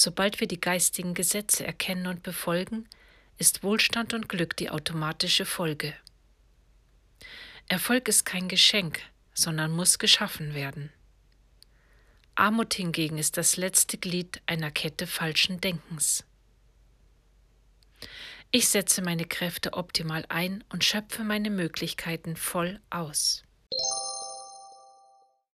Sobald wir die geistigen Gesetze erkennen und befolgen, ist Wohlstand und Glück die automatische Folge. Erfolg ist kein Geschenk, sondern muss geschaffen werden. Armut hingegen ist das letzte Glied einer Kette falschen Denkens. Ich setze meine Kräfte optimal ein und schöpfe meine Möglichkeiten voll aus.